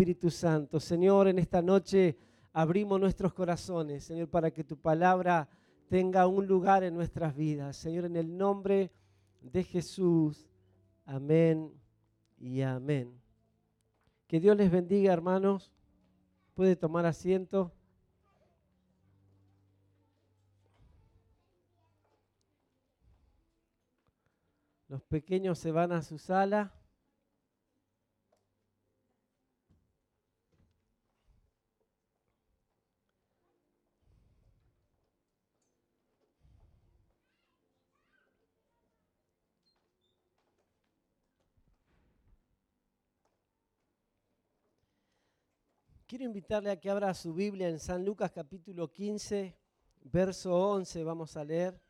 Espíritu Santo. Señor, en esta noche abrimos nuestros corazones, Señor, para que tu palabra tenga un lugar en nuestras vidas. Señor, en el nombre de Jesús. Amén y amén. Que Dios les bendiga, hermanos. Puede tomar asiento. Los pequeños se van a su sala. Quiero invitarle a que abra su Biblia en San Lucas capítulo 15, verso 11, vamos a leer.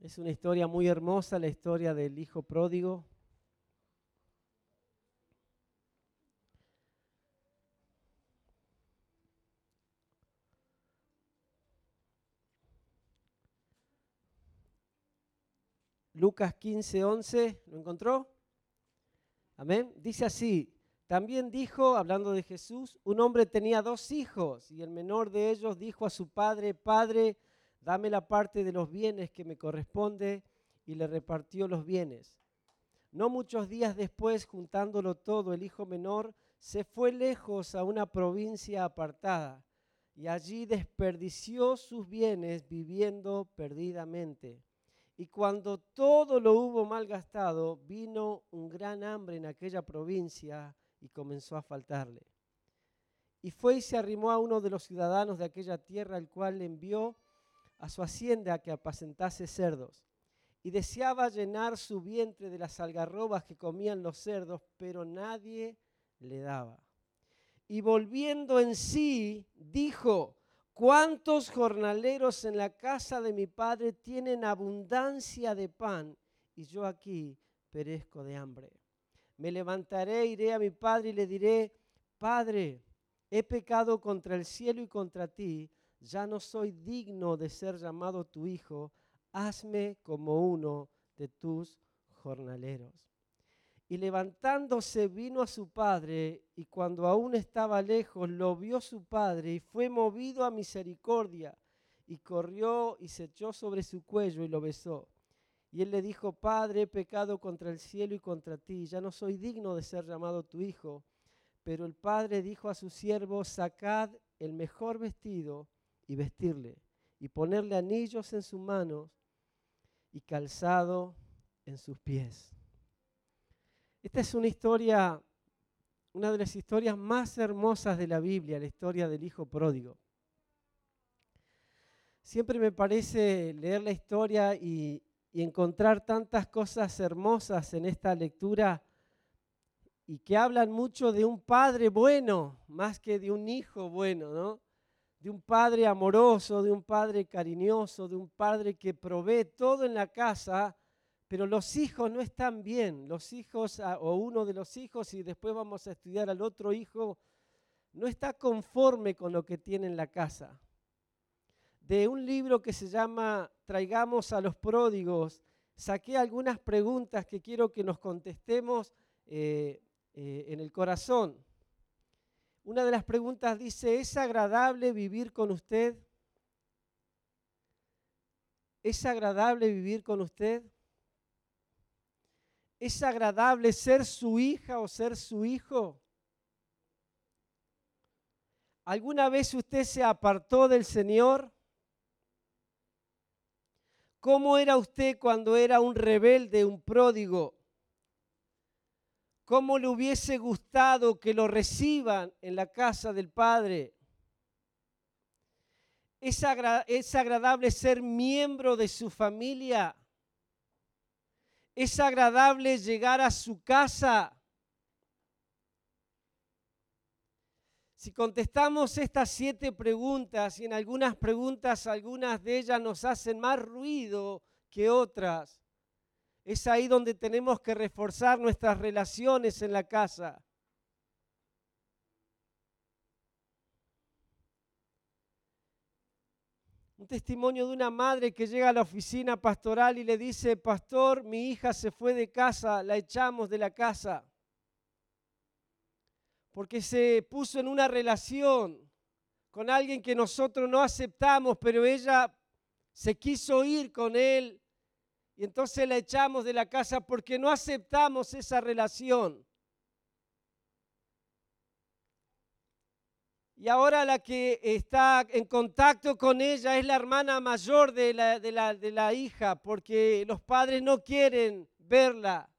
Es una historia muy hermosa, la historia del hijo pródigo. Lucas 15, 11, ¿lo encontró? Amén. Dice así, también dijo, hablando de Jesús, un hombre tenía dos hijos y el menor de ellos dijo a su padre, Padre, dame la parte de los bienes que me corresponde y le repartió los bienes. No muchos días después, juntándolo todo, el hijo menor se fue lejos a una provincia apartada y allí desperdició sus bienes viviendo perdidamente. Y cuando todo lo hubo malgastado, vino un gran hambre en aquella provincia y comenzó a faltarle. Y fue y se arrimó a uno de los ciudadanos de aquella tierra, el cual le envió a su hacienda que apacentase cerdos. Y deseaba llenar su vientre de las algarrobas que comían los cerdos, pero nadie le daba. Y volviendo en sí, dijo, ¿cuántos jornaleros en la casa de mi padre tienen abundancia de pan? Y yo aquí perezco de hambre me levantaré, iré a mi padre y le diré, Padre, he pecado contra el cielo y contra ti, ya no soy digno de ser llamado tu hijo, hazme como uno de tus jornaleros. Y levantándose vino a su padre, y cuando aún estaba lejos, lo vio su padre, y fue movido a misericordia, y corrió y se echó sobre su cuello y lo besó. Y él le dijo, Padre, he pecado contra el cielo y contra ti, ya no soy digno de ser llamado tu hijo. Pero el padre dijo a su siervo, sacad el mejor vestido y vestirle, y ponerle anillos en sus manos y calzado en sus pies. Esta es una historia, una de las historias más hermosas de la Biblia, la historia del hijo pródigo. Siempre me parece leer la historia y, y encontrar tantas cosas hermosas en esta lectura y que hablan mucho de un padre bueno, más que de un hijo bueno, ¿no? De un padre amoroso, de un padre cariñoso, de un padre que provee todo en la casa, pero los hijos no están bien. Los hijos, ah, o uno de los hijos, y después vamos a estudiar al otro hijo, no está conforme con lo que tiene en la casa de un libro que se llama Traigamos a los pródigos, saqué algunas preguntas que quiero que nos contestemos eh, eh, en el corazón. Una de las preguntas dice, ¿es agradable vivir con usted? ¿Es agradable vivir con usted? ¿Es agradable ser su hija o ser su hijo? ¿Alguna vez usted se apartó del Señor? ¿Cómo era usted cuando era un rebelde, un pródigo? ¿Cómo le hubiese gustado que lo reciban en la casa del Padre? ¿Es, agradable ser miembro de su familia? ¿Es agradable llegar a su casa? Si contestamos estas siete preguntas y en algunas preguntas algunas de ellas nos hacen más ruido que otras, es ahí donde tenemos que reforzar nuestras relaciones en la casa. Un testimonio de una madre que llega a la oficina pastoral y le dice, pastor, mi hija se fue de casa, la echamos de la casa. Porque se puso en una relación con alguien que nosotros no aceptamos, pero ella se quiso ir con él y entonces la echamos de la casa porque no aceptamos esa relación. Y ahora la que está en contacto con ella es la hermana mayor de la, de la, de la hija, porque los padres no quieren verla.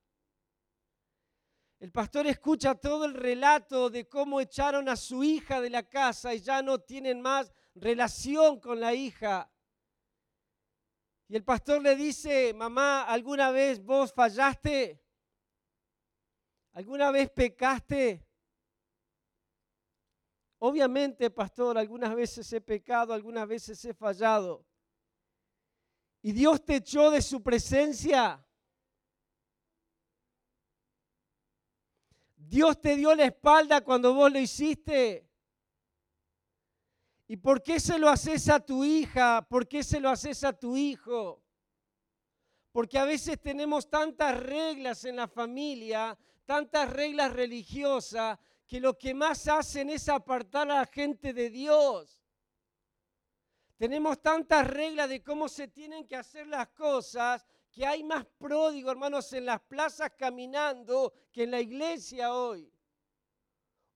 El pastor escucha todo el relato de cómo echaron a su hija de la casa y ya no tienen más relación con la hija. Y el pastor le dice, mamá, ¿alguna vez vos fallaste? ¿Alguna vez pecaste? Obviamente, pastor, algunas veces he pecado, algunas veces he fallado. ¿Y Dios te echó de su presencia? Dios te dio la espalda cuando vos lo hiciste. ¿Y por qué se lo haces a tu hija? ¿Por qué se lo haces a tu hijo? Porque a veces tenemos tantas reglas en la familia, tantas reglas religiosas, que lo que más hacen es apartar a la gente de Dios. Tenemos tantas reglas de cómo se tienen que hacer las cosas que hay más pródigo, hermanos, en las plazas caminando que en la iglesia hoy.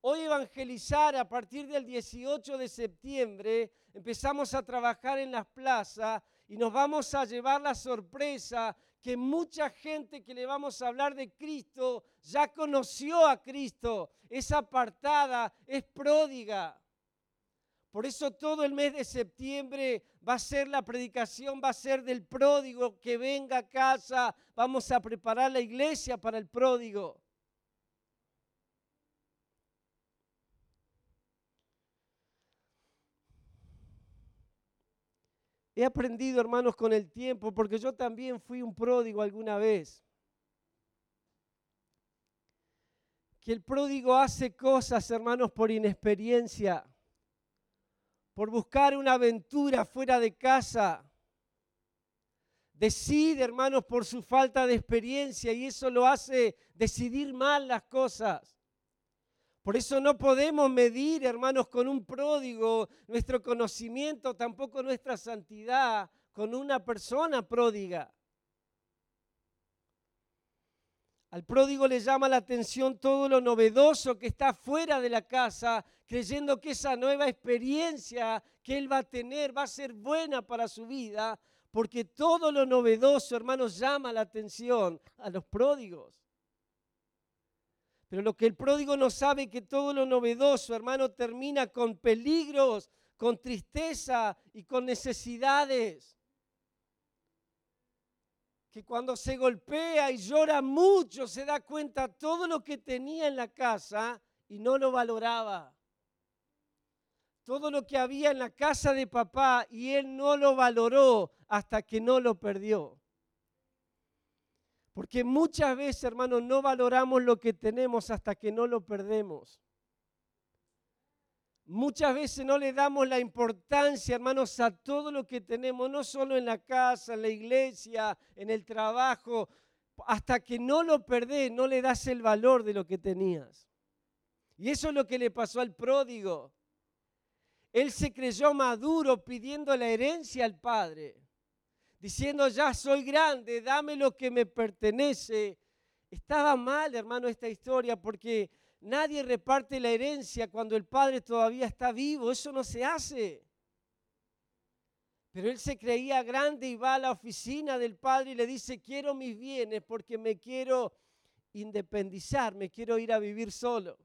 Hoy evangelizar a partir del 18 de septiembre, empezamos a trabajar en las plazas y nos vamos a llevar la sorpresa que mucha gente que le vamos a hablar de Cristo ya conoció a Cristo, es apartada, es pródiga. Por eso todo el mes de septiembre va a ser la predicación, va a ser del pródigo que venga a casa. Vamos a preparar la iglesia para el pródigo. He aprendido, hermanos, con el tiempo, porque yo también fui un pródigo alguna vez. Que el pródigo hace cosas, hermanos, por inexperiencia por buscar una aventura fuera de casa. Decide, hermanos, por su falta de experiencia y eso lo hace decidir mal las cosas. Por eso no podemos medir, hermanos, con un pródigo nuestro conocimiento, tampoco nuestra santidad, con una persona pródiga. Al pródigo le llama la atención todo lo novedoso que está fuera de la casa, creyendo que esa nueva experiencia que él va a tener va a ser buena para su vida, porque todo lo novedoso, hermanos, llama la atención a los pródigos. Pero lo que el pródigo no sabe que todo lo novedoso, hermano, termina con peligros, con tristeza y con necesidades que cuando se golpea y llora mucho se da cuenta todo lo que tenía en la casa y no lo valoraba. Todo lo que había en la casa de papá y él no lo valoró hasta que no lo perdió. Porque muchas veces, hermanos, no valoramos lo que tenemos hasta que no lo perdemos. Muchas veces no le damos la importancia, hermanos, a todo lo que tenemos, no solo en la casa, en la iglesia, en el trabajo. Hasta que no lo perdés, no le das el valor de lo que tenías. Y eso es lo que le pasó al pródigo. Él se creyó maduro pidiendo la herencia al padre, diciendo, ya soy grande, dame lo que me pertenece. Estaba mal, hermano, esta historia, porque Nadie reparte la herencia cuando el padre todavía está vivo. Eso no se hace. Pero él se creía grande y va a la oficina del padre y le dice, quiero mis bienes porque me quiero independizar, me quiero ir a vivir solo.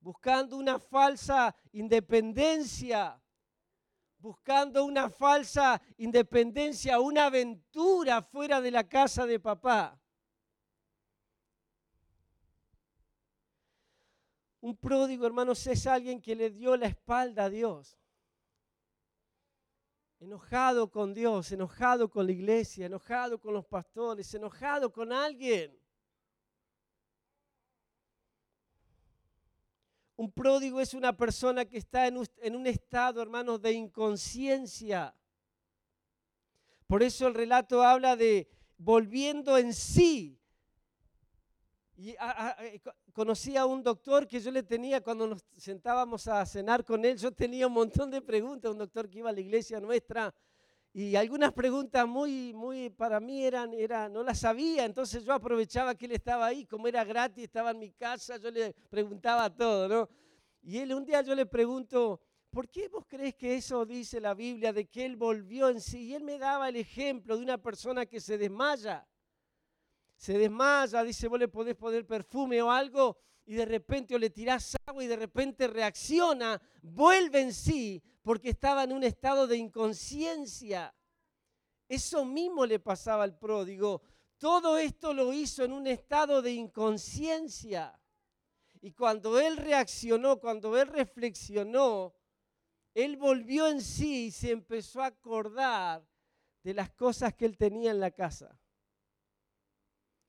Buscando una falsa independencia, buscando una falsa independencia, una aventura fuera de la casa de papá. Un pródigo, hermanos, es alguien que le dio la espalda a Dios. Enojado con Dios, enojado con la iglesia, enojado con los pastores, enojado con alguien. Un pródigo es una persona que está en un estado, hermanos, de inconsciencia. Por eso el relato habla de volviendo en sí, Y eh, conocí a un doctor que yo le tenía cuando nos sentábamos a cenar con él. Yo tenía un montón de preguntas, un doctor que iba a la iglesia nuestra. Y algunas preguntas muy, muy para mí eran, era, no las sabía, entonces yo aprovechaba que él estaba ahí, como era gratis, estaba en mi casa, yo le preguntaba todo, ¿no? Y él un día yo le pregunto, ¿por qué vos crees que eso dice la Biblia de que él volvió en sí? Y él me daba el ejemplo de una persona que se desmaya se desmaya, dice, vos le podés poner perfume o algo y de repente o le tirás agua y de repente reacciona, vuelve en sí porque estaba en un estado de inconsciencia. Eso mismo le pasaba al pródigo. Todo esto lo hizo en un estado de inconsciencia. Y cuando él reaccionó, cuando él reflexionó, él volvió en sí y se empezó a acordar de las cosas que él tenía en la casa.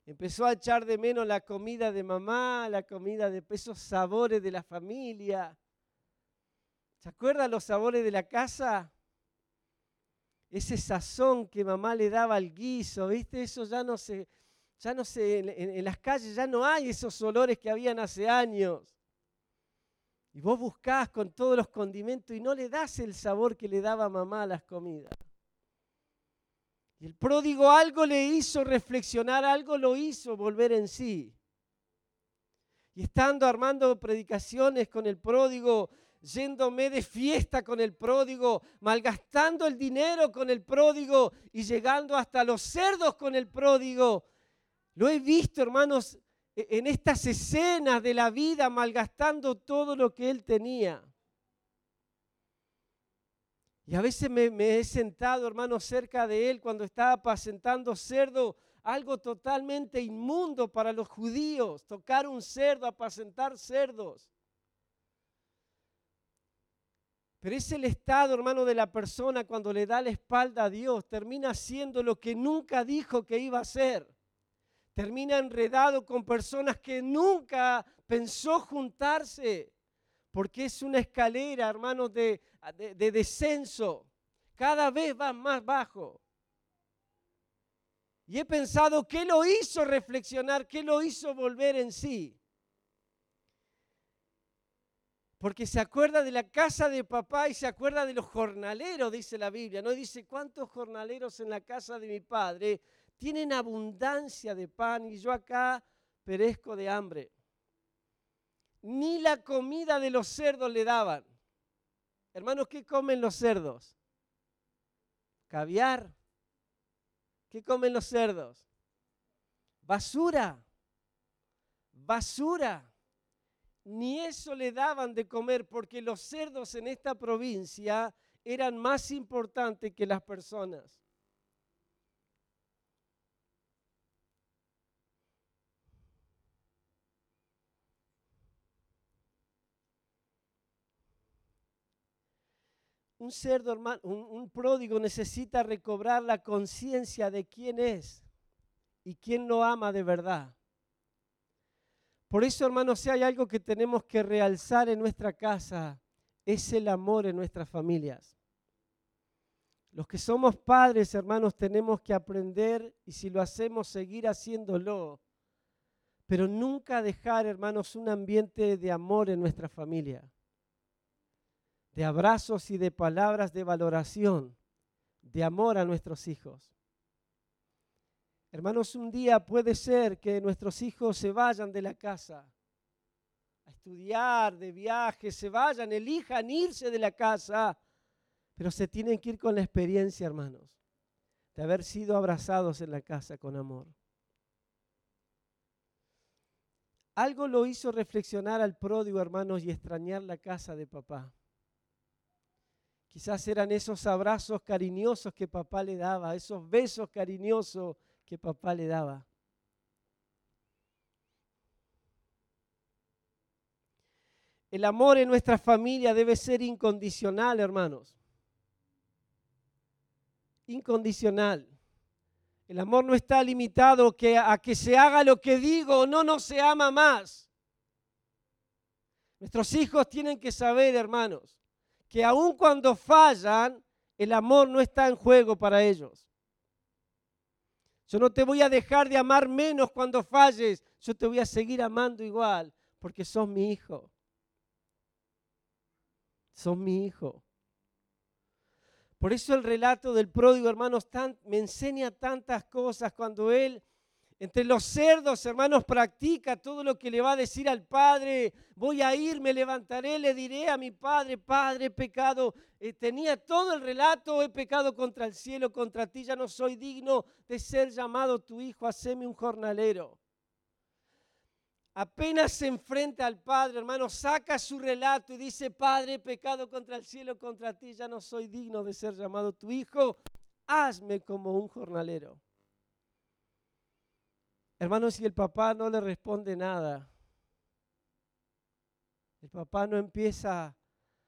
Empezó a echar de menos la comida de mamá, la comida de esos sabores de la familia. ¿Se acuerdan los sabores de la casa? Ese sazón que mamá le daba al guiso, ¿viste? Eso ya no se, ya no se, en, las calles ya no hay esos olores que habían hace años. Y vos buscás con todos los condimentos y no le das el sabor que le daba mamá a las comidas. Y el pródigo algo le hizo reflexionar, algo lo hizo volver en sí. Y estando armando predicaciones con el pródigo, yéndome de fiesta con el pródigo, malgastando el dinero con el pródigo y llegando hasta los cerdos con el pródigo. Lo he visto, hermanos, e-, en estas escenas de la vida, malgastando todo lo que él tenía. Y a veces me, he sentado, hermano, cerca de él cuando estaba apacentando cerdo, algo totalmente inmundo para los judíos, tocar un cerdo, apacentar cerdos. Pero es el estado, hermano, de la persona cuando le da la espalda a Dios, termina haciendo lo que nunca dijo que iba a hacer. Termina enredado con personas que nunca pensó juntarse porque es una escalera, hermanos, de, de, descenso. Cada vez va más bajo. Y he pensado, ¿qué lo hizo reflexionar? ¿Qué lo hizo volver en sí? Porque se acuerda de la casa de papá y se acuerda de los jornaleros, dice la Biblia. No dice, ¿cuántos jornaleros en la casa de mi padre tienen abundancia de pan y yo acá perezco de hambre? Ni la comida de los cerdos le daban. Hermanos, ¿qué comen los cerdos? Caviar. ¿Qué comen los cerdos? Basura. Basura. Ni eso le daban de comer porque los cerdos en esta provincia eran más importantes que las personas. Un cerdo, hermano, un, pródigo necesita recobrar la conciencia de quién es y quién lo ama de verdad. Por eso, hermanos, si hay algo que tenemos que realzar en nuestra casa, es el amor en nuestras familias. Los que somos padres, hermanos, tenemos que aprender y si lo hacemos, seguir haciéndolo. Pero nunca dejar, hermanos, un ambiente de amor en nuestra familia de abrazos y de palabras de valoración, de amor a nuestros hijos. Hermanos, un día puede ser que nuestros hijos se vayan de la casa a estudiar, de viaje, se vayan, elijan irse de la casa, pero se tienen que ir con la experiencia, hermanos, de haber sido abrazados en la casa con amor. Algo lo hizo reflexionar al pródigo, hermanos, y extrañar la casa de papá. Quizás eran esos abrazos cariñosos que papá le daba, esos besos cariñosos que papá le daba. El amor en nuestra familia debe ser incondicional, hermanos. Incondicional. El amor no está limitado a que se haga lo que digo, no, no se ama más. Nuestros hijos tienen que saber, hermanos, que aun cuando fallan, el amor no está en juego para ellos. Yo no te voy a dejar de amar menos cuando falles. Yo te voy a seguir amando igual porque sos mi hijo. Sos mi hijo. Por eso el relato del pródigo, hermanos, me enseña tantas cosas cuando él entre los cerdos, hermanos, practica todo lo que le va a decir al Padre. Voy a ir, me levantaré, le diré a mi Padre, Padre, he pecado. Eh, tenía todo el relato, he pecado contra el cielo, contra ti, ya no soy digno de ser llamado tu hijo, haceme un jornalero. Apenas se enfrenta al Padre, hermano, saca su relato y dice, Padre, he pecado contra el cielo, contra ti, ya no soy digno de ser llamado tu hijo, hazme como un jornalero. Hermanos, si el papá no le responde nada, el papá no empieza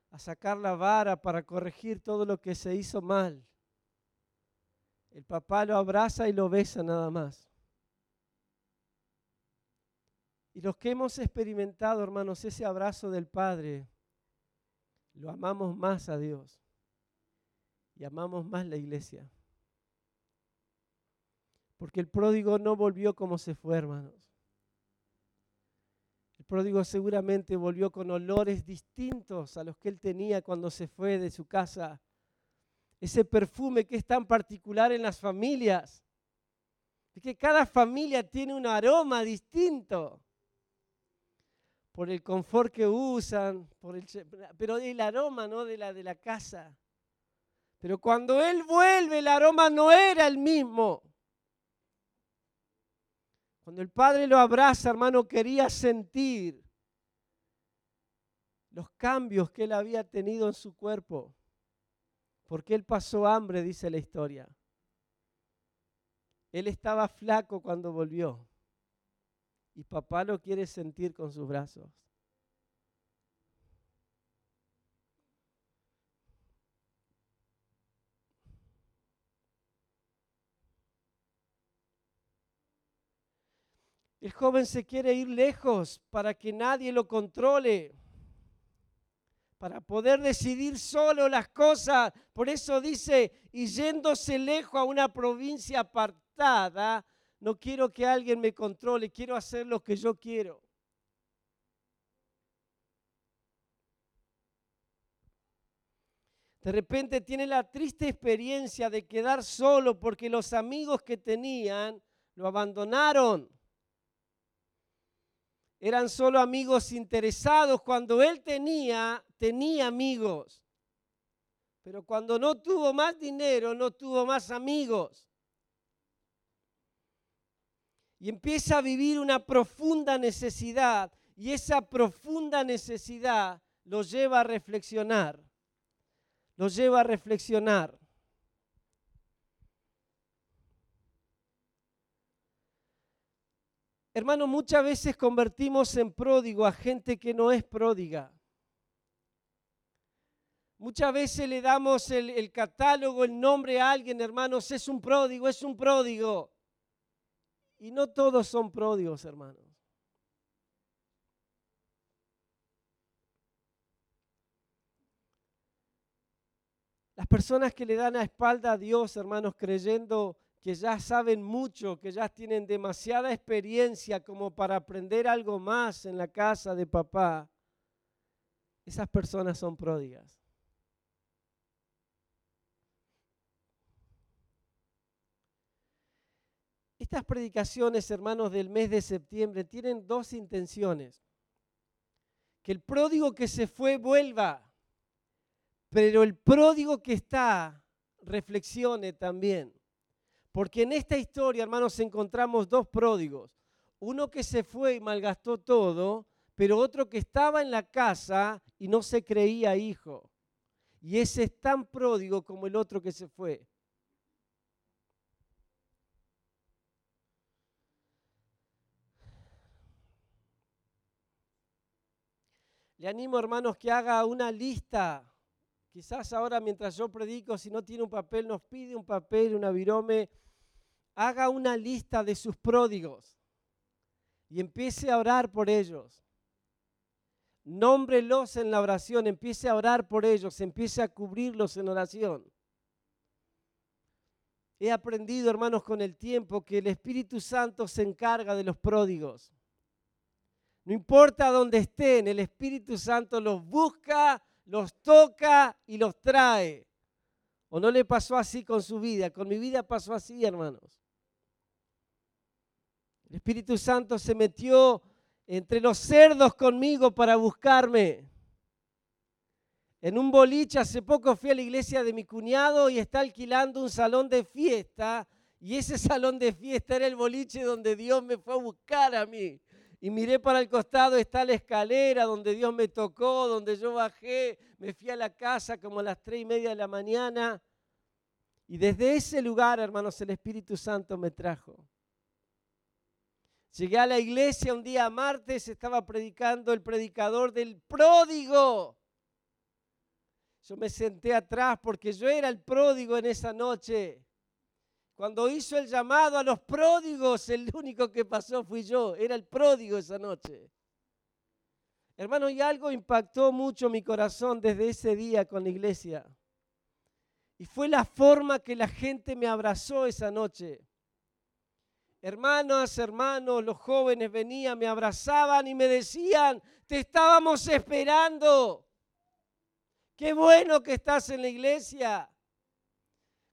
a sacar la vara para corregir todo lo que se hizo mal. El papá lo abraza y lo besa nada más. Y los que hemos experimentado, hermanos, ese abrazo del Padre, lo amamos más a Dios y amamos más la iglesia. Porque el pródigo no volvió como se fue, hermanos. El pródigo seguramente volvió con olores distintos a los que él tenía cuando se fue de su casa. Ese perfume que es tan particular en las familias. Es que cada familia tiene un aroma distinto. Por el confort que usan, por el, pero el aroma no de la de la casa. Pero cuando él vuelve, el aroma no era el mismo. Cuando el Padre lo abraza, hermano, quería sentir los cambios que él había tenido en su cuerpo. Porque él pasó hambre, dice la historia. Él estaba flaco cuando volvió. Y papá lo quiere sentir con sus brazos. El joven se quiere ir lejos para que nadie lo controle, para poder decidir solo las cosas. Por eso dice, y yéndose lejos a una provincia apartada, no quiero que alguien me controle, quiero hacer lo que yo quiero. De repente tiene la triste experiencia de quedar solo porque los amigos que tenían lo abandonaron eran solo amigos interesados. Cuando él tenía, tenía amigos. Pero cuando no tuvo más dinero, no tuvo más amigos. Y empieza a vivir una profunda necesidad. Y esa profunda necesidad lo lleva a reflexionar. Lo lleva a reflexionar. Hermano, muchas veces convertimos en pródigo a gente que no es pródiga. Muchas veces le damos el, catálogo, el nombre a alguien, hermanos, es un pródigo, es un pródigo. Y no todos son pródigos, hermanos. Las personas que le dan a espalda a Dios, hermanos, creyendo que ya saben mucho, que ya tienen demasiada experiencia como para aprender algo más en la casa de papá, esas personas son pródigas. Estas predicaciones, hermanos, del mes de septiembre tienen dos intenciones. Que el pródigo que se fue vuelva, pero el pródigo que está reflexione también. Porque en esta historia, hermanos, encontramos dos pródigos. Uno que se fue y malgastó todo, pero otro que estaba en la casa y no se creía hijo. Y ese es tan pródigo como el otro que se fue. Le animo, hermanos, que haga una lista. Quizás ahora mientras yo predico, si no tiene un papel, nos pide un papel, una virome haga una lista de sus pródigos y empiece a orar por ellos. Nómbrelos en la oración, empiece a orar por ellos, empiece a cubrirlos en oración. he aprendido, hermanos, con el tiempo que el Espíritu Santo se encarga de los pródigos. No importa dónde estén, el Espíritu Santo los busca, los toca y los trae. ¿O no le pasó así con su vida? Con mi vida pasó así, hermanos. El Espíritu Santo se metió entre los cerdos conmigo para buscarme. En un boliche hace poco fui a la iglesia de mi cuñado y está alquilando un salón de fiesta. Y ese salón de fiesta era el boliche donde Dios me fue a buscar a mí y miré para el costado, está la escalera donde Dios me tocó, donde yo bajé, me fui a la casa como a las tres y media de la mañana. Y desde ese lugar, hermanos, el Espíritu Santo me trajo. Llegué a la iglesia un día martes, estaba predicando el predicador del pródigo. Yo me senté atrás porque yo era el pródigo en esa noche. Cuando hizo el llamado a los pródigos, el único que pasó fui yo. Era el pródigo esa noche. Hermano, y algo impactó mucho mi corazón desde ese día con la iglesia. Y fue la forma que la gente me abrazó esa noche. Hermanas, hermanos, los jóvenes venían, me abrazaban y me decían, te estábamos esperando. Qué bueno que estás en la iglesia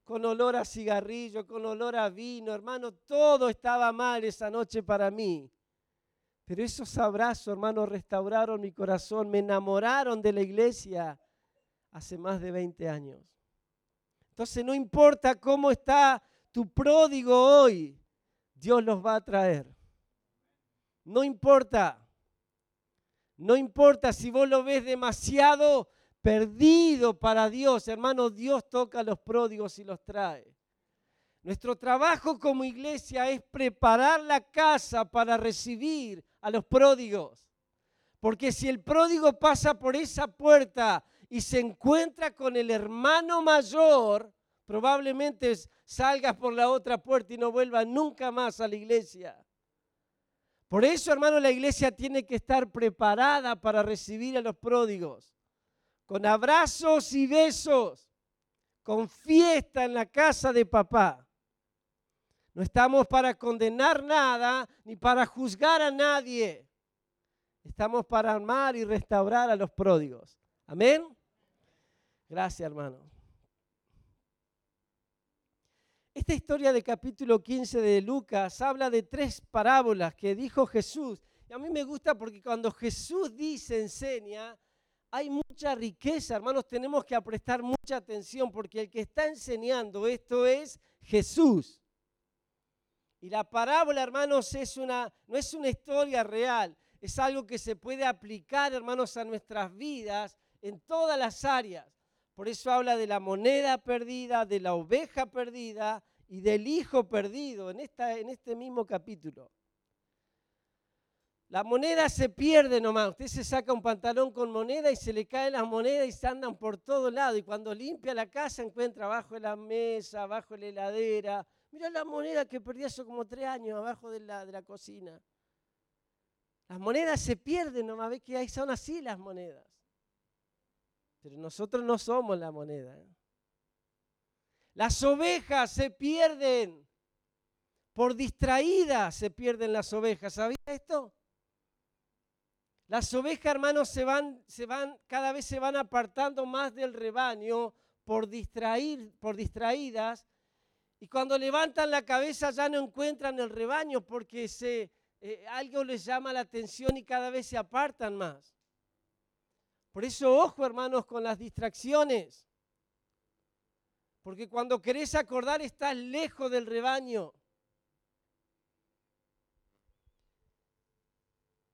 con olor a cigarrillo, con olor a vino, hermano, todo estaba mal esa noche para mí. Pero esos abrazos, hermano, restauraron mi corazón, me enamoraron de la iglesia hace más de 20 años. Entonces no importa cómo está tu pródigo hoy, Dios los va a traer. No importa. No importa si vos lo ves demasiado perdido para Dios. Hermano, Dios toca a los pródigos y los trae. Nuestro trabajo como iglesia es preparar la casa para recibir a los pródigos. Porque si el pródigo pasa por esa puerta y se encuentra con el hermano mayor, probablemente salgas por la otra puerta y no vuelvas nunca más a la iglesia. Por eso, hermano, la iglesia tiene que estar preparada para recibir a los pródigos con abrazos y besos, con fiesta en la casa de papá. No estamos para condenar nada ni para juzgar a nadie. Estamos para amar y restaurar a los pródigos. Amén. Gracias, hermano. Esta historia del capítulo 15 de Lucas habla de tres parábolas que dijo Jesús. Y a mí me gusta porque cuando Jesús dice, enseña, hay mucha riqueza, hermanos, tenemos que prestar mucha atención porque el que está enseñando esto es Jesús. Y la parábola, hermanos, es una, no es una historia real, es algo que se puede aplicar, hermanos, a nuestras vidas en todas las áreas. Por eso habla de la moneda perdida, de la oveja perdida y del hijo perdido en, este mismo capítulo. La moneda se pierde nomás. Usted se saca un pantalón con moneda y se le caen las monedas y se andan por todo lado. Y cuando limpia la casa encuentra abajo de la mesa, abajo de la heladera. Mira la moneda que perdí hace como tres años abajo de la, de la cocina. Las monedas se pierden nomás. Ve que ahí son así las monedas. Pero nosotros no somos la moneda. Las ovejas se pierden. Por distraídas se pierden las ovejas. ¿Sabía esto? Las ovejas, hermanos, se van, se van, cada vez se van apartando más del rebaño por, distrair, por distraídas. Y cuando levantan la cabeza ya no encuentran el rebaño porque se, eh, algo les llama la atención y cada vez se apartan más. Por eso, ojo, hermanos, con las distracciones. Porque cuando querés acordar estás lejos del rebaño.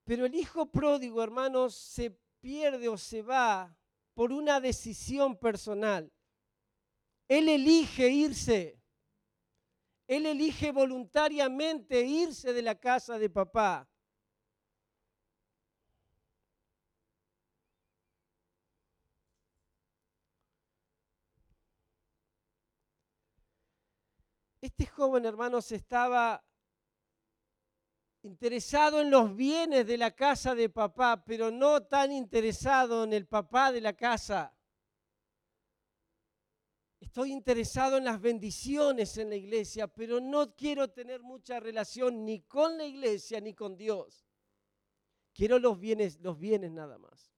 Pero el hijo pródigo, hermanos, se pierde o se va por una decisión personal. Él elige irse. Él elige voluntariamente irse de la casa de papá. Este joven, hermanos, estaba interesado en los bienes de la casa de papá, pero no tan interesado en el papá de la casa. Estoy interesado en las bendiciones en la iglesia, pero no quiero tener mucha relación ni con la iglesia ni con Dios. Quiero los bienes, los bienes nada más.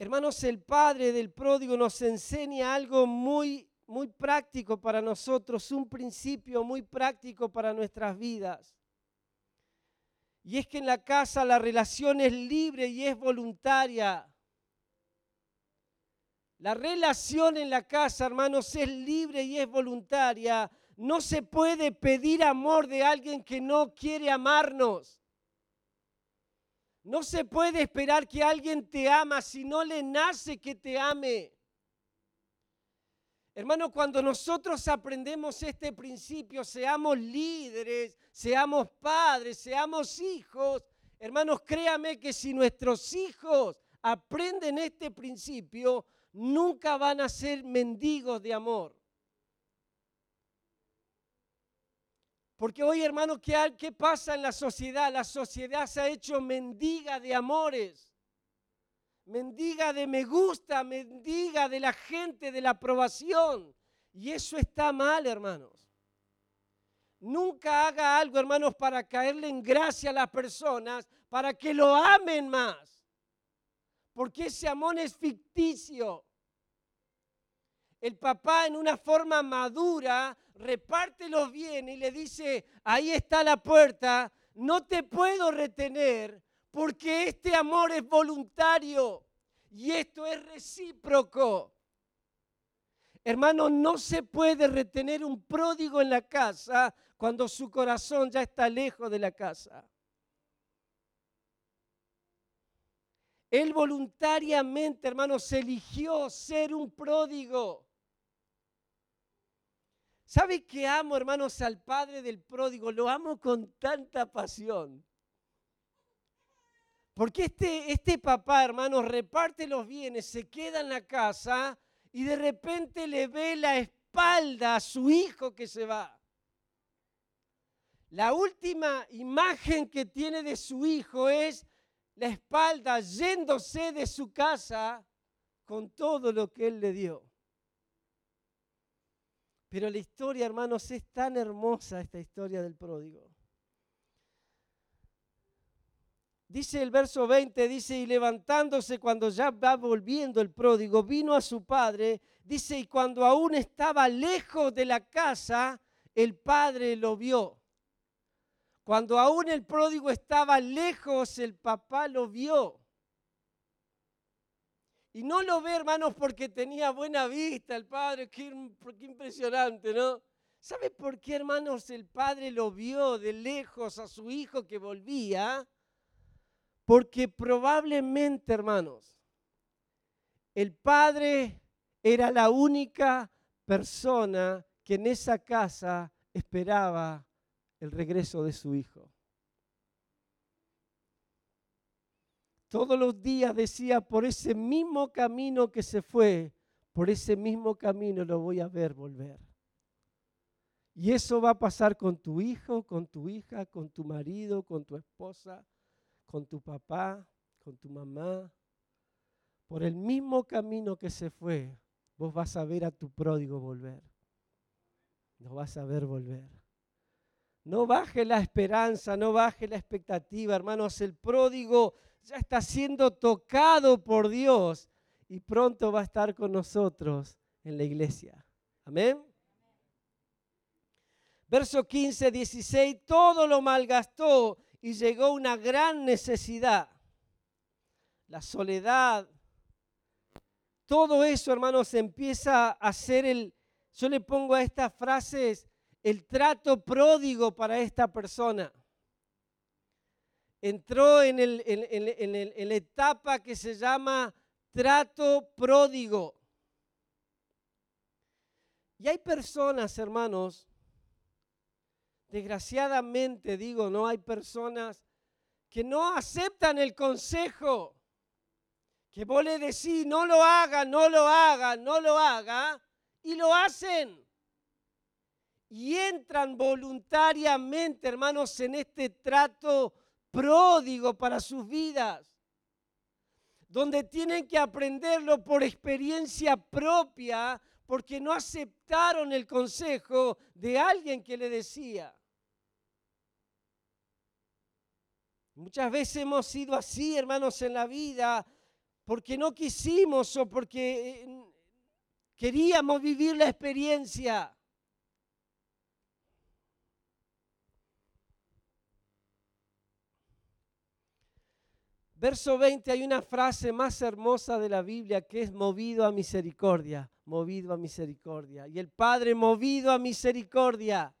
Hermanos, el padre del pródigo nos enseña algo muy muy práctico para nosotros, un principio muy práctico para nuestras vidas. Y es que en la casa la relación es libre y es voluntaria. La relación en la casa, hermanos, es libre y es voluntaria. No se puede pedir amor de alguien que no quiere amarnos. No se puede esperar que alguien te ama si no le nace que te ame. Hermano, cuando nosotros aprendemos este principio, seamos líderes, seamos padres, seamos hijos, hermanos, créame que si nuestros hijos aprenden este principio, nunca van a ser mendigos de amor. Porque hoy, hermano, ¿qué, ¿qué pasa en la sociedad? La sociedad se ha hecho mendiga de amores mendiga de me gusta, mendiga de la gente, de la aprobación. Y eso está mal, hermanos. Nunca haga algo, hermanos, para caerle en gracia a las personas, para que lo amen más. Porque ese amor es ficticio. El papá en una forma madura reparte los bienes y le dice, ahí está la puerta, no te puedo retener porque este amor es voluntario y esto es recíproco. Hermano, no se puede retener un pródigo en la casa cuando su corazón ya está lejos de la casa. Él voluntariamente, hermano, se eligió ser un pródigo. ¿Sabe que amo, hermanos, al padre del pródigo? Lo amo con tanta pasión. Porque este, este papá, hermanos, reparte los bienes, se queda en la casa y de repente le ve la espalda a su hijo que se va. La última imagen que tiene de su hijo es la espalda yéndose de su casa con todo lo que él le dio. Pero la historia, hermanos, es tan hermosa esta historia del pródigo. Dice el verso 20, dice, y levantándose cuando ya va volviendo el pródigo, vino a su padre, dice, y cuando aún estaba lejos de la casa, el padre lo vio. Cuando aún el pródigo estaba lejos, el papá lo vio. Y no lo ve, hermanos, porque tenía buena vista el padre, qué, impresionante, ¿no? ¿Sabe por qué, hermanos, el padre lo vio de lejos a su hijo que volvía? Porque probablemente, hermanos, el padre era la única persona que en esa casa esperaba el regreso de su hijo. Todos los días decía, por ese mismo camino que se fue, por ese mismo camino lo voy a ver volver. Y eso va a pasar con tu hijo, con tu hija, con tu marido, con tu esposa, con tu papá, con tu mamá, por el mismo camino que se fue, vos vas a ver a tu pródigo volver. No vas a ver volver. No baje la esperanza, no baje la expectativa, hermanos. El pródigo ya está siendo tocado por Dios y pronto va a estar con nosotros en la iglesia. Amén. Verso 15, 16, todo lo malgastó y llegó una gran necesidad. La soledad. Todo eso, hermanos, empieza a ser el, yo le pongo a estas frases, el trato pródigo para esta persona. Entró en, el, en la etapa que se llama trato pródigo. Y hay personas, hermanos, Desgraciadamente digo, no hay personas que no aceptan el consejo. Que vos le decís, no lo haga, no lo haga, no lo haga, y lo hacen. Y entran voluntariamente, hermanos, en este trato pródigo para sus vidas. donde tienen que aprenderlo por experiencia propia, porque no aceptaron el consejo de alguien que le decía. Muchas veces hemos sido así, hermanos, en la vida, porque no quisimos o porque eh, queríamos vivir la experiencia. Verso 20 hay una frase más hermosa de la Biblia que es movido a misericordia, movido a misericordia. Y el Padre movido a misericordia.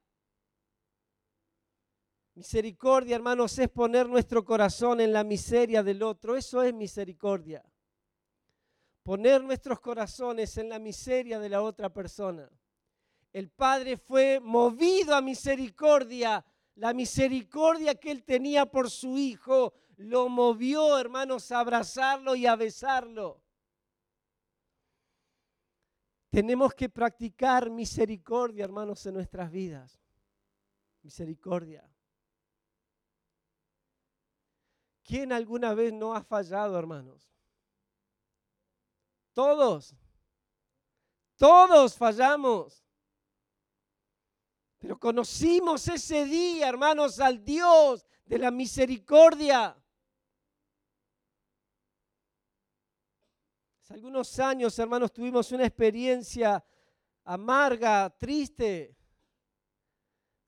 Misericordia, hermanos, es poner nuestro corazón en la miseria del otro. Eso es misericordia. Poner nuestros corazones en la miseria de la otra persona. El Padre fue movido a misericordia. La misericordia que él tenía por su Hijo lo movió, hermanos, a abrazarlo y a besarlo. Tenemos que practicar misericordia, hermanos, en nuestras vidas. Misericordia. ¿Quién alguna vez no ha fallado, hermanos? Todos. Todos fallamos. Pero conocimos ese día, hermanos, al Dios de la misericordia. Algunos años, hermanos, tuvimos una experiencia amarga, triste,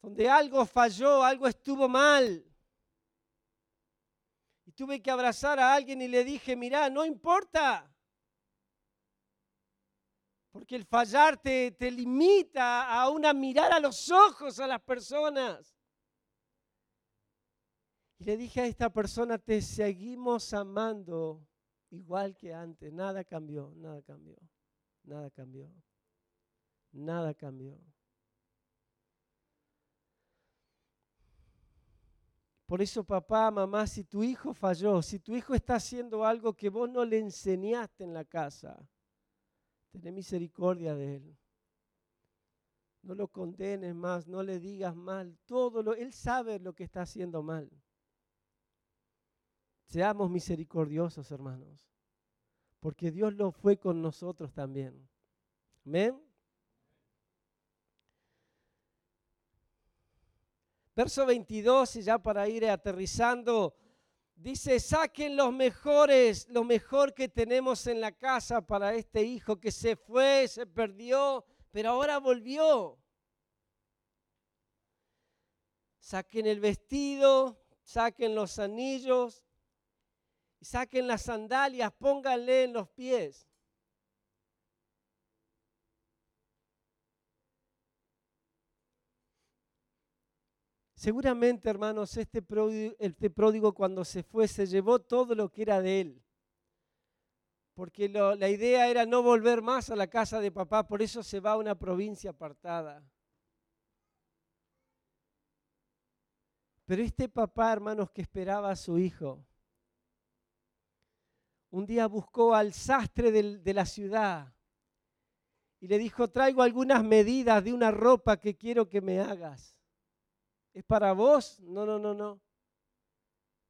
donde algo falló, algo estuvo mal. Y tuve que abrazar a alguien y le dije, mira, no importa. Porque el fallar te, te limita a una mirar a los ojos a las personas. Y le dije a esta persona, te seguimos amando igual que antes. Nada cambió, nada cambió, nada cambió, nada cambió. Por eso, papá, mamá, si tu hijo falló, si tu hijo está haciendo algo que vos no le enseñaste en la casa, ten misericordia de él. No lo condenes más, no le digas mal. Todo lo, él sabe lo que está haciendo mal. Seamos misericordiosos, hermanos, porque Dios lo fue con nosotros también. Amén. Verso 22, y ya para ir aterrizando, dice, saquen los mejores, lo mejor que tenemos en la casa para este hijo que se fue, se perdió, pero ahora volvió. Saquen el vestido, saquen los anillos, saquen las sandalias, pónganle en los pies. Seguramente, hermanos, este pródigo, este pródigo cuando se fue se llevó todo lo que era de él. Porque la idea era no volver más a la casa de papá, por eso se va a una provincia apartada. Pero este papá, hermanos, que esperaba a su hijo, un día buscó al sastre de la ciudad y le dijo, traigo algunas medidas de una ropa que quiero que me hagas. ¿Es para vos? No, no, no, no.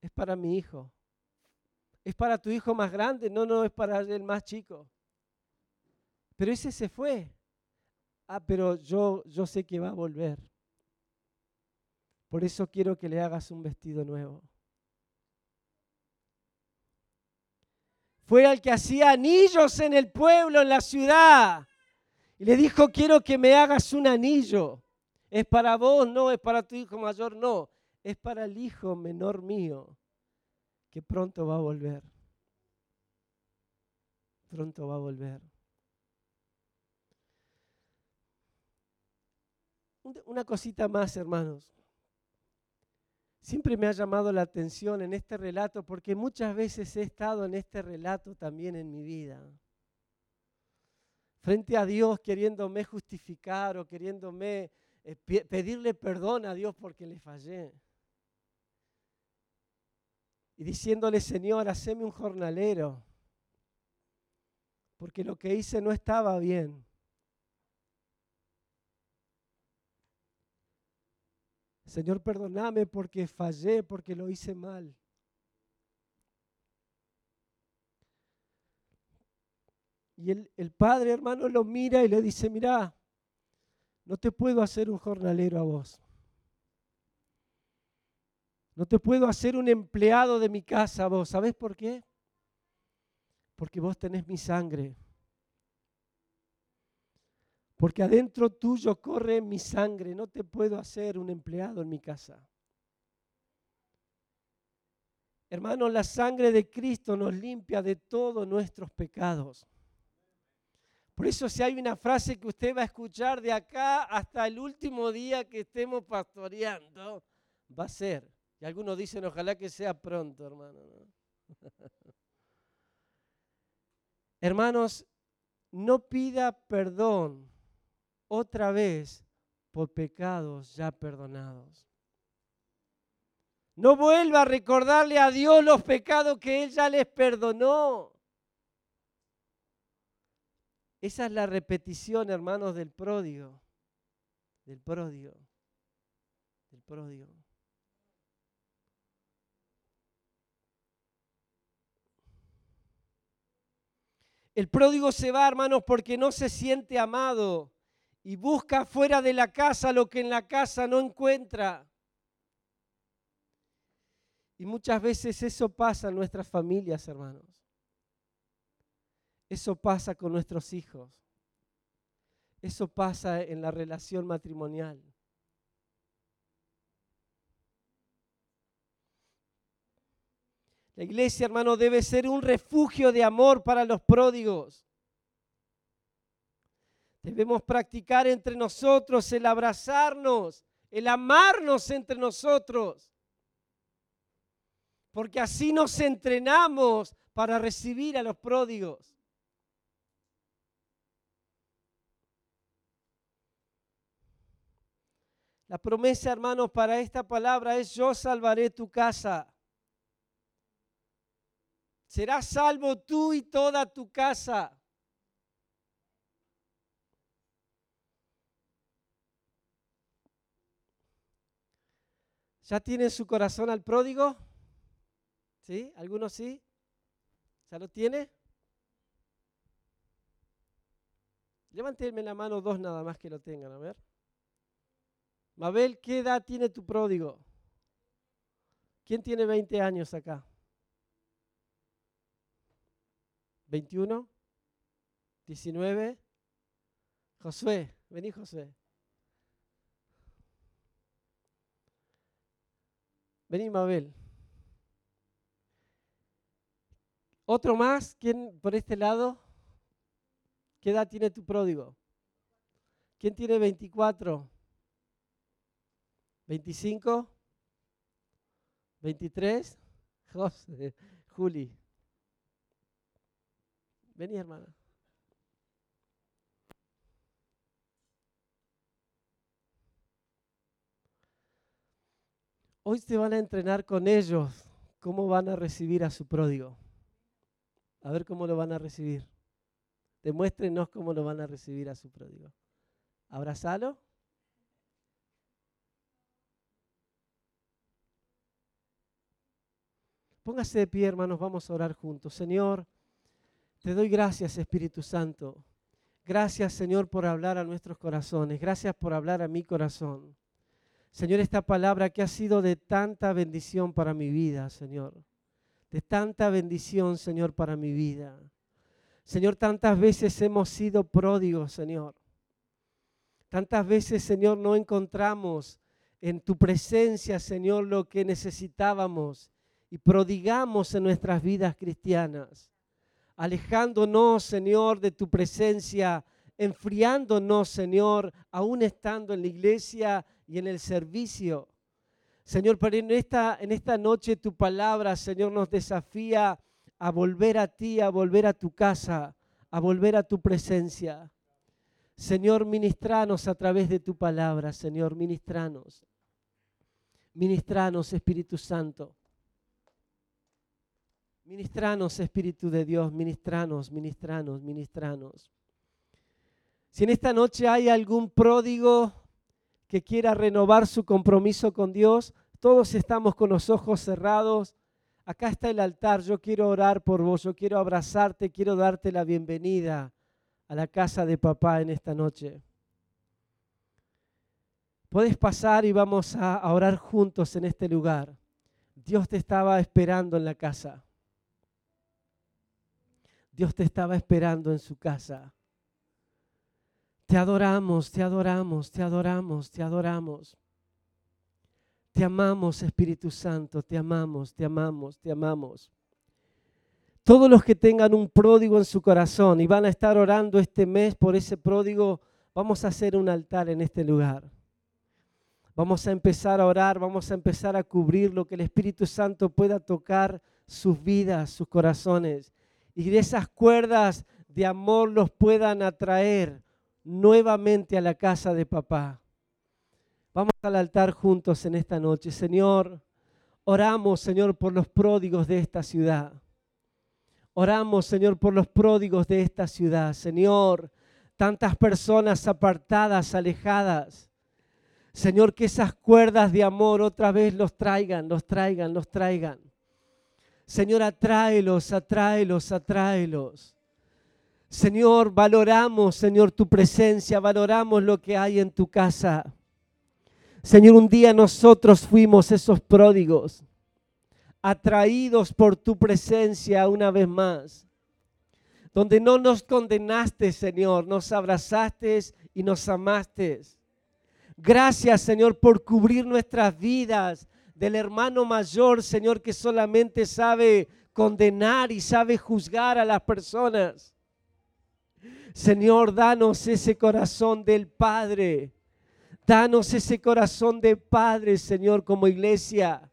Es para mi hijo. ¿Es para tu hijo más grande? No, no, es para el más chico. Pero ese se fue. Ah, pero yo, yo sé que va a volver. Por eso quiero que le hagas un vestido nuevo. Fue al que hacía anillos en el pueblo, en la ciudad. Y le dijo, quiero que me hagas un anillo. Es para vos, no, es para tu hijo mayor, no. Es para el hijo menor mío, que pronto va a volver. Pronto va a volver. Una cosita más, hermanos siempre me ha llamado la atención en este relato porque muchas veces he estado en este relato también en mi vida. Frente a Dios queriéndome justificar o queriéndome eh, pedirle perdón a Dios porque le fallé. Y diciéndole, Señor, haceme un jornalero, porque lo que hice no estaba bien. Señor, perdóname porque fallé, porque lo hice mal. Y el, el padre, hermano, lo mira y le dice, mira, no te puedo hacer un jornalero a vos. No te puedo hacer un empleado de mi casa a vos. ¿Sabés por qué? Porque vos tenés mi sangre. Porque adentro tuyo corre mi sangre. No te puedo hacer un empleado en mi casa. Hermanos, la sangre de Cristo nos limpia de todos nuestros pecados. Por eso si hay una frase que usted va a escuchar de acá hasta el último día que estemos pastoreando, va a ser. Y algunos dicen, ojalá que sea pronto, hermano. Hermanos, no pida perdón otra vez por pecados ya perdonados. No vuelva a recordarle a Dios los pecados que Él ya les perdonó. Esa es la repetición, hermanos, del pródigo. Del pródigo. Del pródigo. El pródigo se va, hermanos, porque no se siente amado y busca fuera de la casa lo que en la casa no encuentra. Y muchas veces eso pasa en nuestras familias, hermanos. Eso pasa con nuestros hijos. Eso pasa en la relación matrimonial. La iglesia, hermano, debe ser un refugio de amor para los pródigos. Debemos practicar entre nosotros el abrazarnos, el amarnos entre nosotros porque así nos entrenamos para recibir a los pródigos. La promesa, hermanos, para esta palabra es yo salvaré tu casa. Serás salvo tú y toda tu casa. ¿Ya tiene su corazón al pródigo? ¿Sí? ¿Algunos sí? ¿Ya lo tiene? Levánteme la mano dos nada más que lo tengan, a ver. Mabel, ¿qué edad tiene tu pródigo? ¿Quién tiene 20 años acá? ¿21? ¿19? Josué, vení Josué. Vení Mabel. ¿Otro más? ¿Quién por este lado? ¿Qué edad tiene tu pródigo? ¿Quién tiene 24? ¿25? ¿23? José, Juli. Vení, hermana. Hoy se van a entrenar con ellos cómo van a recibir a su pródigo. A ver cómo lo van a recibir. Demuéstrenos cómo lo van a recibir a su pródigo. Abrazalo. Póngase de pie, hermanos, vamos a orar juntos. Señor, te doy gracias, Espíritu Santo. Gracias, Señor, por hablar a nuestros corazones. Gracias por hablar a mi corazón. Señor, esta palabra que ha sido de tanta bendición para mi vida, Señor de tanta bendición, Señor, para mi vida. Señor, tantas veces hemos sido pródigos, Señor. Tantas veces, Señor, no encontramos en tu presencia, Señor, lo que necesitábamos y prodigamos en nuestras vidas cristianas, alejándonos, Señor, de tu presencia, enfriándonos, Señor, aún estando en la iglesia y en el servicio. Señor, en esta, en esta noche tu palabra, Señor, nos desafía a volver a ti, a volver a tu casa, a volver a tu presencia. Señor, ministranos a través de tu palabra, Señor, ministranos. Ministranos, Espíritu Santo. Ministranos, Espíritu de Dios, ministranos, ministranos, ministranos. Si en esta noche hay algún pródigo que quiera renovar su compromiso con Dios, todos estamos con los ojos cerrados. acá está el altar, yo quiero orar por vos, yo quiero abrazarte, quiero darte la bienvenida a la casa de papá en esta noche. Puedes pasar y vamos a orar juntos en este lugar. Dios te estaba esperando en la casa. Dios te estaba esperando en su casa. Te adoramos, te adoramos, te adoramos, te adoramos. Te amamos, Espíritu Santo, te amamos, te amamos, te amamos. Todos los que tengan un pródigo en su corazón y van a estar orando este mes por ese pródigo, vamos a hacer un altar en este lugar. Vamos a empezar a orar, vamos a empezar a cubrir lo que el Espíritu Santo pueda tocar sus vidas, sus corazones. Y de esas cuerdas de amor los puedan atraer nuevamente a la casa de papá. Vamos al altar juntos en esta noche. Señor, oramos, Señor, por los pródigos de esta ciudad. Oramos, Señor, por los pródigos de esta ciudad. Señor, tantas personas apartadas, alejadas. Señor, que esas cuerdas de amor otra vez los traigan, los traigan, los traigan. Señor, atráelos, atráelos, atráelos. Señor, valoramos, Señor, tu presencia, valoramos lo que hay en tu casa. Señor, un día nosotros fuimos esos pródigos, atraídos por tu presencia una vez más, donde no nos condenaste, Señor, nos abrazaste y nos amaste. Gracias, Señor, por cubrir nuestras vidas del hermano mayor, Señor, que solamente sabe condenar y sabe juzgar a las personas. Señor, danos ese corazón del Padre Danos ese corazón de Padre, Señor, como iglesia,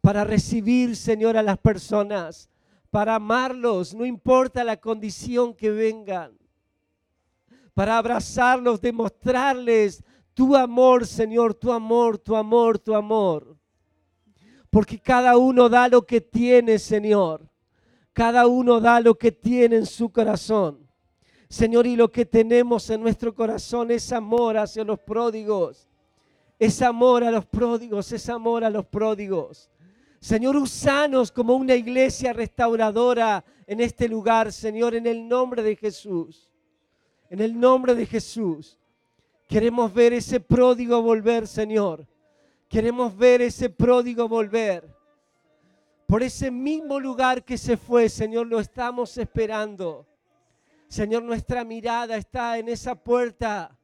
para recibir, Señor, a las personas, para amarlos, no importa la condición que vengan, para abrazarlos, demostrarles tu amor, Señor, tu amor, tu amor, tu amor. Porque cada uno da lo que tiene, Señor. Cada uno da lo que tiene en su corazón. Señor, y lo que tenemos en nuestro corazón es amor hacia los pródigos. Es amor a los pródigos, es amor a los pródigos. Señor, usanos como una iglesia restauradora en este lugar, Señor, en el nombre de Jesús. En el nombre de Jesús. Queremos ver ese pródigo volver, Señor. Queremos ver ese pródigo volver. Por ese mismo lugar que se fue, Señor, lo estamos esperando. Señor, nuestra mirada está en esa puerta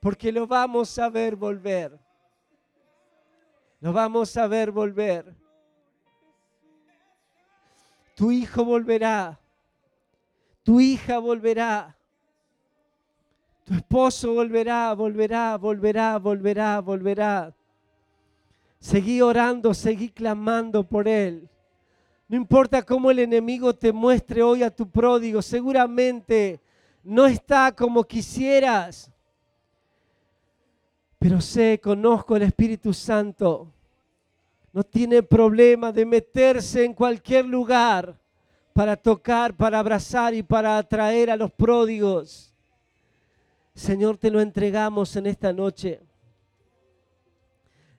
porque lo vamos a ver volver. Lo vamos a ver volver. Tu hijo volverá. Tu hija volverá. Tu esposo volverá, volverá, volverá, volverá, volverá. Seguí orando, seguí clamando por él. No importa cómo el enemigo te muestre hoy a tu pródigo, seguramente no está como quisieras. Pero sé, conozco el Espíritu Santo. No tiene problema de meterse en cualquier lugar para tocar, para abrazar y para atraer a los pródigos. Señor, te lo entregamos en esta noche.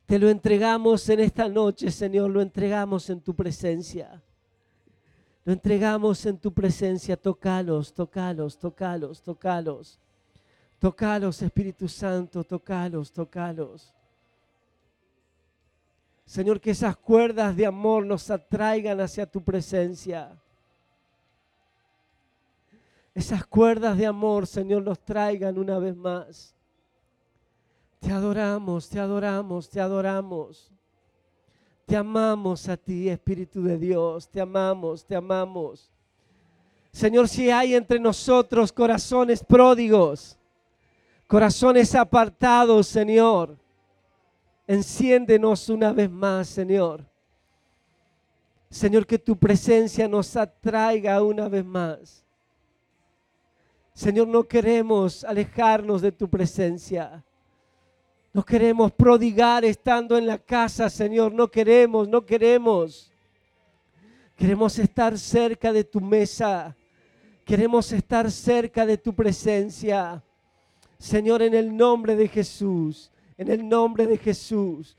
Te lo entregamos en esta noche, Señor, lo entregamos en tu presencia. Lo entregamos en tu presencia. Tocalos, tocalos, tocalos, tocalos. Tocalos, Espíritu Santo, tocalos, tocalos. Señor, que esas cuerdas de amor nos atraigan hacia tu presencia. Esas cuerdas de amor, Señor, nos traigan una vez más. Te adoramos, te adoramos, te adoramos. Te amamos a ti, Espíritu de Dios. Te amamos, te amamos. Señor, si hay entre nosotros corazones pródigos, corazones apartados, Señor, enciéndenos una vez más, Señor. Señor, que tu presencia nos atraiga una vez más. Señor, no queremos alejarnos de tu presencia. No queremos prodigar estando en la casa, Señor. No queremos, no queremos. Queremos estar cerca de tu mesa. Queremos estar cerca de tu presencia. Señor, en el nombre de Jesús. En el nombre de Jesús.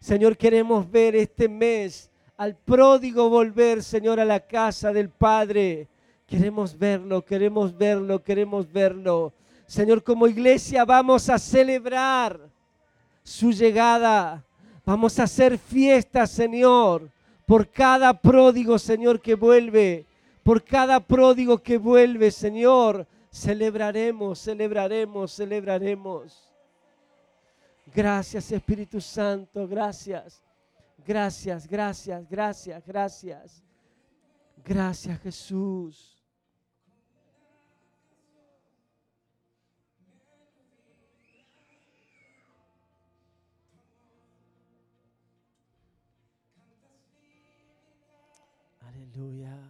Señor, queremos ver este mes al pródigo volver, Señor, a la casa del Padre. Queremos verlo, queremos verlo, queremos verlo. Señor, como iglesia vamos a celebrar su llegada. Vamos a hacer fiesta, Señor, por cada pródigo, Señor, que vuelve. Por cada pródigo que vuelve, Señor. Celebraremos, celebraremos, celebraremos. Gracias, Espíritu Santo, gracias. Gracias, gracias, gracias, gracias. Gracias, Jesús. Hallelujah.